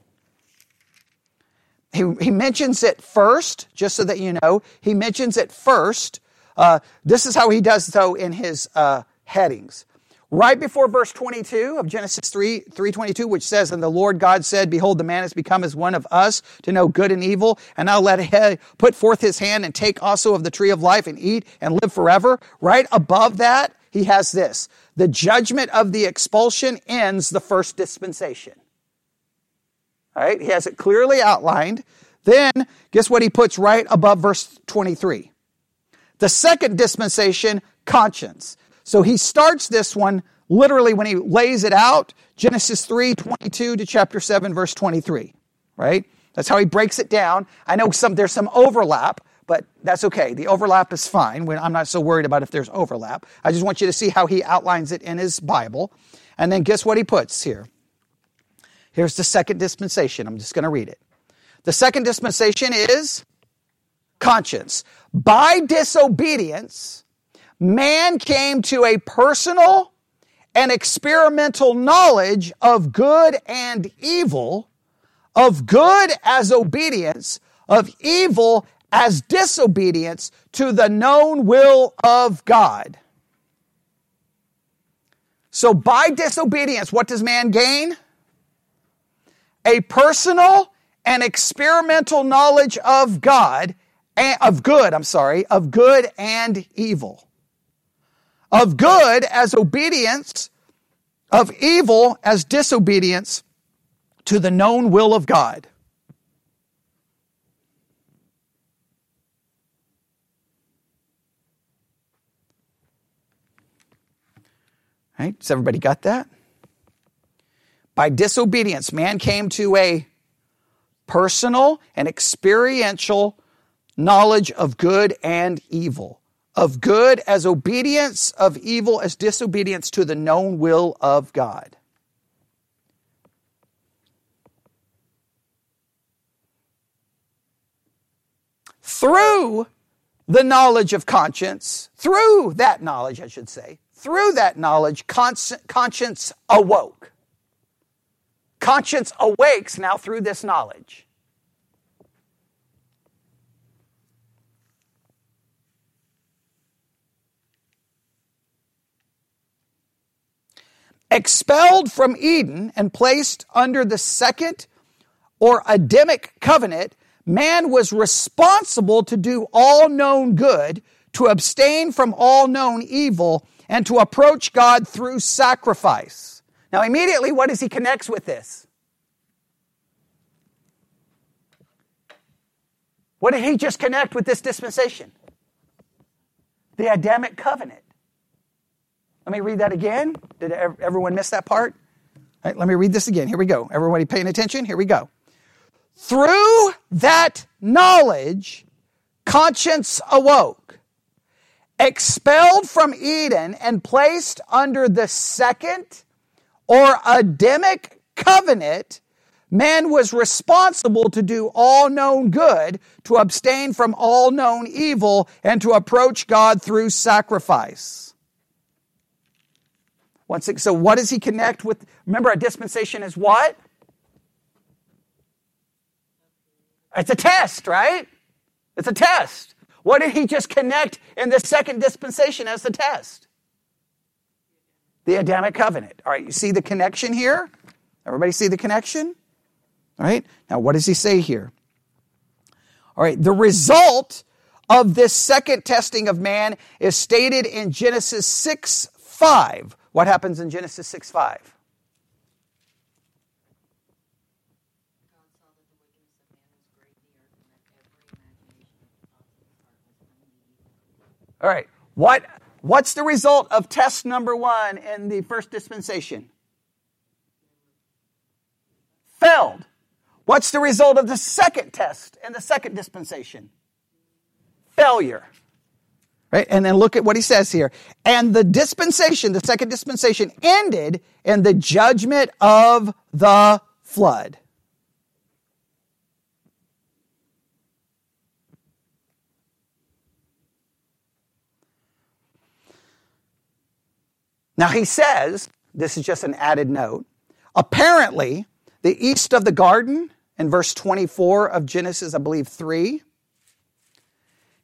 He, he mentions it first, just so that you know. He mentions it first. Uh, this is how he does, though, in his uh, headings. Right before verse 22 of Genesis 3, 322, which says, And the Lord God said, Behold, the man has become as one of us to know good and evil, and now let him put forth his hand and take also of the tree of life and eat and live forever. Right above that, he has this. The judgment of the expulsion ends the first dispensation. All right, he has it clearly outlined. Then, guess what he puts right above verse 23? The second dispensation, conscience. So he starts this one literally when he lays it out, Genesis 3, 22 to chapter 7, verse 23, right? That's how he breaks it down. I know some, there's some overlap, but that's okay. The overlap is fine. I'm not so worried about if there's overlap. I just want you to see how he outlines it in his Bible. And then guess what he puts here? Here's the second dispensation. I'm just going to read it. The second dispensation is conscience. By disobedience, man came to a personal and experimental knowledge of good and evil, of good as obedience, of evil as disobedience to the known will of God. So by disobedience, what does man gain? A personal and experimental knowledge of God, eh, of good, I'm sorry, of good and evil of good as obedience, of evil as disobedience to the known will of God. Right? Has everybody got that? By disobedience, man came to a personal and experiential knowledge of good and evil of good as obedience, of evil as disobedience to the known will of God. Through the knowledge of conscience, through that knowledge, I should say, through that knowledge, conscience awoke. Conscience awakes now through this knowledge. Expelled from Eden and placed under the second or Adamic covenant, man was responsible to do all known good, to abstain from all known evil, and to approach God through sacrifice. Now, immediately, what does he connects with this? What did he just connect with this dispensation? The Adamic covenant. Let me read that again. Did everyone miss that part? Let me read this again. Here we go. Everybody paying attention? Here we go. Through that knowledge, conscience awoke, expelled from Eden and placed under the second or Adamic covenant, man was responsible to do all known good, to abstain from all known evil, and to approach God through sacrifice. Once, so what does he connect with? Remember, a dispensation is what? It's a test, right? It's a test. What did he just connect in the second dispensation as the test? The Adamic covenant. All right, you see the connection here? Everybody see the connection? All right, now what does he say here? All right, the result of this second testing of man is stated in Genesis 6 5. What happens in Genesis 6 5? All right. What, what's the result of test number one in the first dispensation? Failed. What's the result of the second test in the second dispensation? Failure. Right? And then look at what he says here. And the dispensation, the second dispensation, ended in the judgment of the flood. Now he says, this is just an added note, apparently the east of the garden, in verse 24 of Genesis, I believe 3,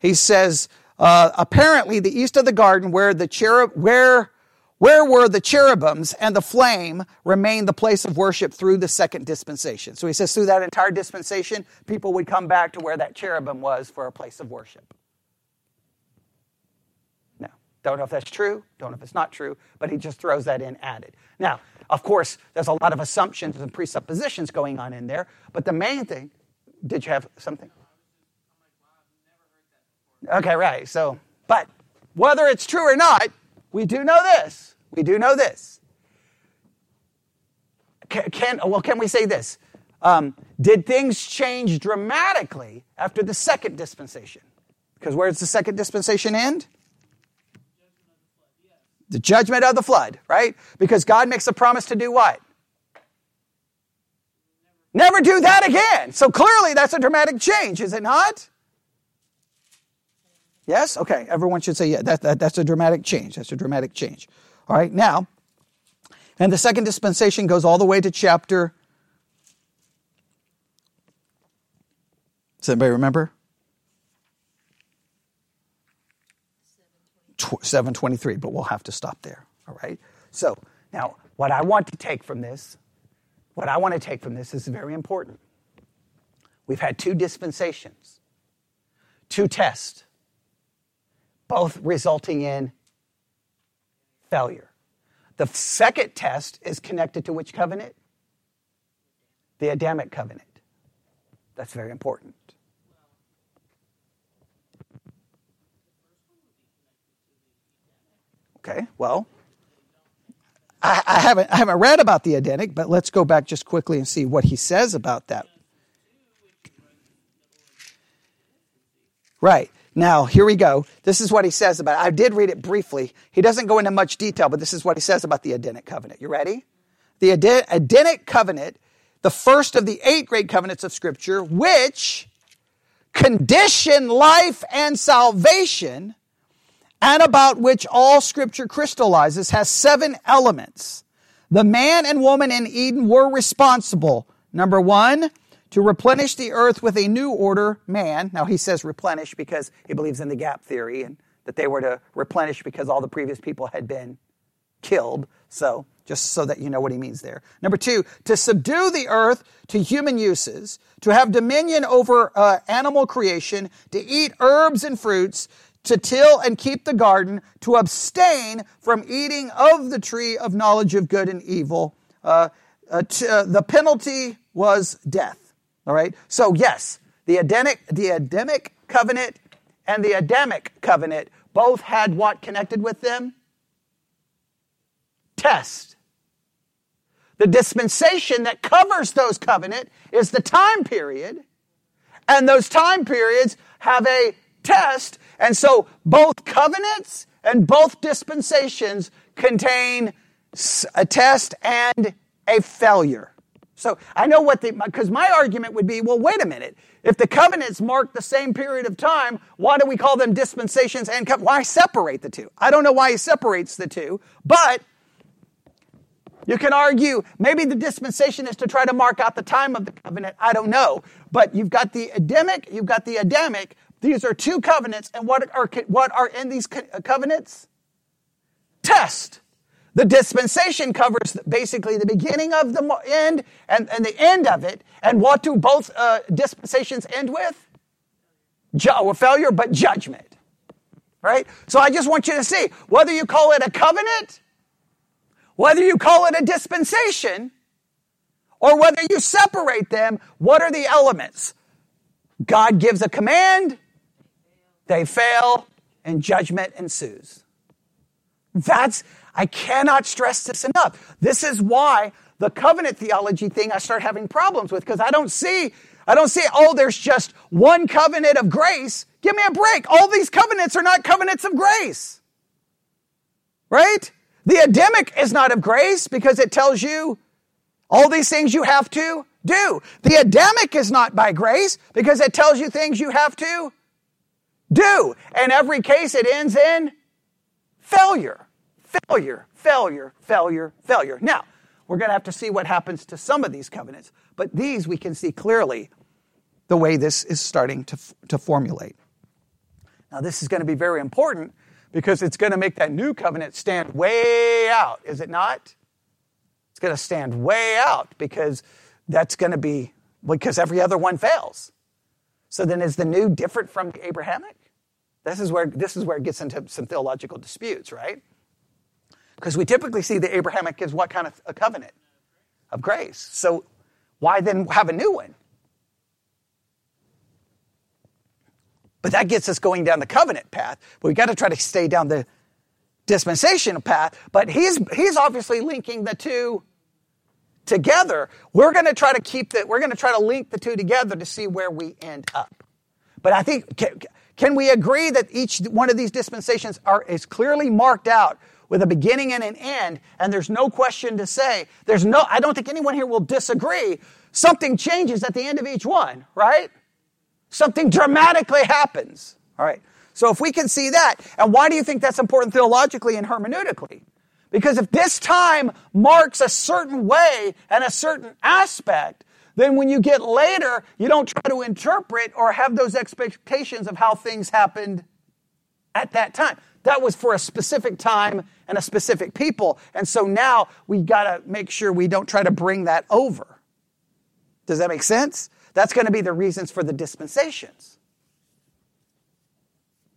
he says, uh, apparently the east of the garden where the cherub, where, where were the cherubims and the flame remained the place of worship through the second dispensation. So he says through that entire dispensation, people would come back to where that cherubim was for a place of worship. No. Don't know if that's true, don't know if it's not true, but he just throws that in added. Now, of course, there's a lot of assumptions and presuppositions going on in there, but the main thing, did you have something? Okay, right. So, but whether it's true or not, we do know this. We do know this. Can, can well, can we say this? Um, did things change dramatically after the second dispensation? Because where does the second dispensation end? The judgment of the flood, right? Because God makes a promise to do what? Never do that again. So clearly that's a dramatic change, is it not? Yes? Okay. Everyone should say, yeah, that, that, that's a dramatic change. That's a dramatic change. All right. Now, and the second dispensation goes all the way to chapter. Does anybody remember? 723, but we'll have to stop there. All right? So, now, what I want to take from this, what I want to take from this is very important. We've had two dispensations, two tests, both resulting in failure. The second test is connected to which covenant? The Adamic covenant. That's very important. Okay, well, I, I, haven't, I haven't read about the Adamic, but let's go back just quickly and see what he says about that. Right. Now, here we go. This is what he says about it. I did read it briefly. He doesn't go into much detail, but this is what he says about the Adamic covenant. You ready? The Adamic covenant, the first of the eight great covenants of Scripture, which condition life and salvation and about which all scripture crystallizes has seven elements. The man and woman in Eden were responsible. Number one, to replenish the earth with a new order, man. Now he says replenish because he believes in the gap theory and that they were to replenish because all the previous people had been killed. So, just so that you know what he means there. Number two, to subdue the earth to human uses, to have dominion over uh, animal creation, to eat herbs and fruits, to till and keep the garden, to abstain from eating of the tree of knowledge of good and evil. Uh, uh, t- uh, the penalty was death. All right. So yes, the Adamic, the Adamic covenant and the Adamic covenant both had what connected with them? Test. The dispensation that covers those covenant is the time period, and those time periods have a test And so both covenants and both dispensations contain a test and a failure. So I know what the, because my argument would be, well, wait a minute. If the covenants mark the same period of time, why do we call them dispensations and co- why separate the two? I don't know why he separates the two, but you can argue maybe the dispensation is to try to mark out the time of the covenant. I don't know. But you've got the Adamic, you've got the Adamic. These are two covenants. And what are, what are in these covenants? Test. The dispensation covers basically the beginning of the end and, and the end of it. And what do both uh, dispensations end with? Ju- failure, but judgment. Right? So I just want you to see whether you call it a covenant, whether you call it a dispensation, or whether you separate them, what are the elements? God gives a command, they fail, and judgment ensues. That's, I cannot stress this enough. This is why the covenant theology thing I start having problems with because I don't see, I don't see, oh, there's just one covenant of grace. Give me a break. All these covenants are not covenants of grace. Right? The Adamic is not of grace because it tells you all these things you have to do. The Adamic is not by grace because it tells you things you have to do. In every case, it ends in failure failure, failure, failure, failure. Now, we're going to have to see what happens to some of these covenants, but these we can see clearly the way this is starting to, to formulate. Now, this is going to be very important because it's going to make that new covenant stand way out, is it not? It's going to stand way out because that's going to be because every other one fails. So then is the new different from Abrahamic? This is where this is where it gets into some theological disputes, right? Because we typically see the Abrahamic as what kind of a covenant? Of grace. So why then have a new one? But that gets us going down the covenant path. But we got to try to stay down the dispensational path. But he's he's obviously linking the two together. We're going to try to keep that. We're going to try to link the two together to see where we end up. But I think can, can we agree that each one of these dispensations are is clearly marked out with a beginning and an end, and there's no question to say. There's no, I don't think anyone here will disagree. Something changes at the end of each one, right? Something dramatically happens. All right. So if we can see that, and why do you think that's important theologically and hermeneutically? Because if this time marks a certain way and a certain aspect, then when you get later, you don't try to interpret or have those expectations of how things happened at that time. That was for a specific time and a specific people. And so now we got to make sure we don't try to bring that over. Does that make sense? That's going to be the reasons for the dispensations.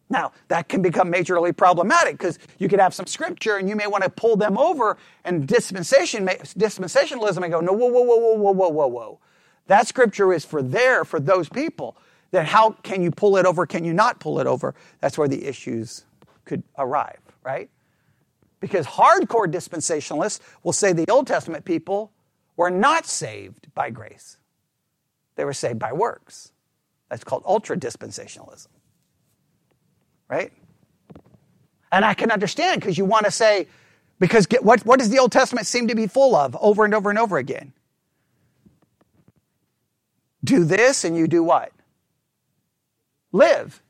Now, that can become majorly problematic because you could have some scripture and you may want to pull them over and dispensation, dispensationalism may go, no, whoa, whoa, whoa, whoa, whoa, whoa, whoa, whoa. That scripture is for there, for those people. Then how can you pull it over? Can you not pull it over? That's where the issues could arrive, right? Because hardcore dispensationalists will say the Old Testament people were not saved by grace, they were saved by works. That's called ultra dispensationalism, right? And I can understand because you want to say, because get, what, what does the Old Testament seem to be full of over and over and over again? Do this and you do what? Live.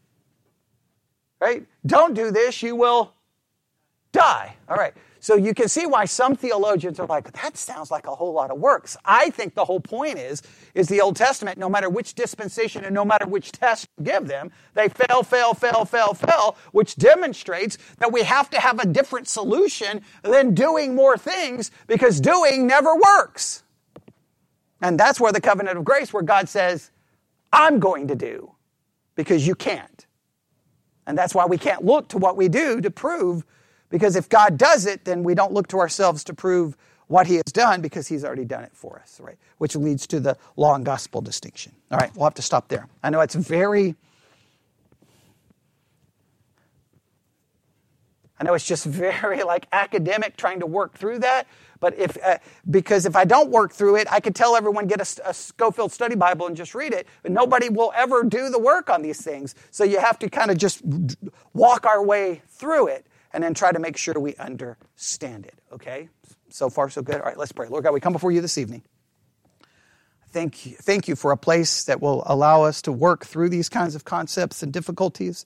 Right? Don't do this, you will die. All right. So you can see why some theologians are like, that sounds like a whole lot of works. I think the whole point is, is the Old Testament, no matter which dispensation and no matter which test you give them, they fail, fail, fail, fail, fail, which demonstrates that we have to have a different solution than doing more things because doing never works. And that's where the covenant of grace, where God says, I'm going to do because you can't. And that's why we can't look to what we do to prove, because if God does it, then we don't look to ourselves to prove what he has done because he's already done it for us, right? Which leads to the law and gospel distinction. All right, we'll have to stop there. I know it's very I know it's just (laughs) very like academic trying to work through that, but if uh, because if I don't work through it, I could tell everyone get a, a Scofield Study Bible and just read it, but nobody will ever do the work on these things. So you have to kind of just walk our way through it and then try to make sure we understand it. Okay, so far so good. All right, let's pray. Lord God, we come before you this evening. Thank you, thank you for a place that will allow us to work through these kinds of concepts and difficulties.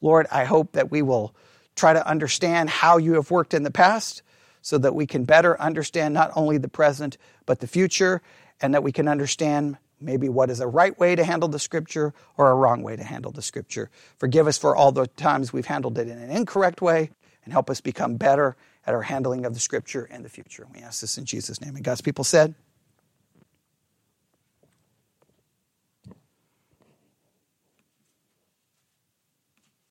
Lord, I hope that we will try to understand how you have worked in the past so that we can better understand not only the present, but the future, and that we can understand maybe what is a right way to handle the scripture or a wrong way to handle the scripture. Forgive us for all the times we've handled it in an incorrect way, and help us become better at our handling of the scripture in the future. We ask this in Jesus' name. And God's people said,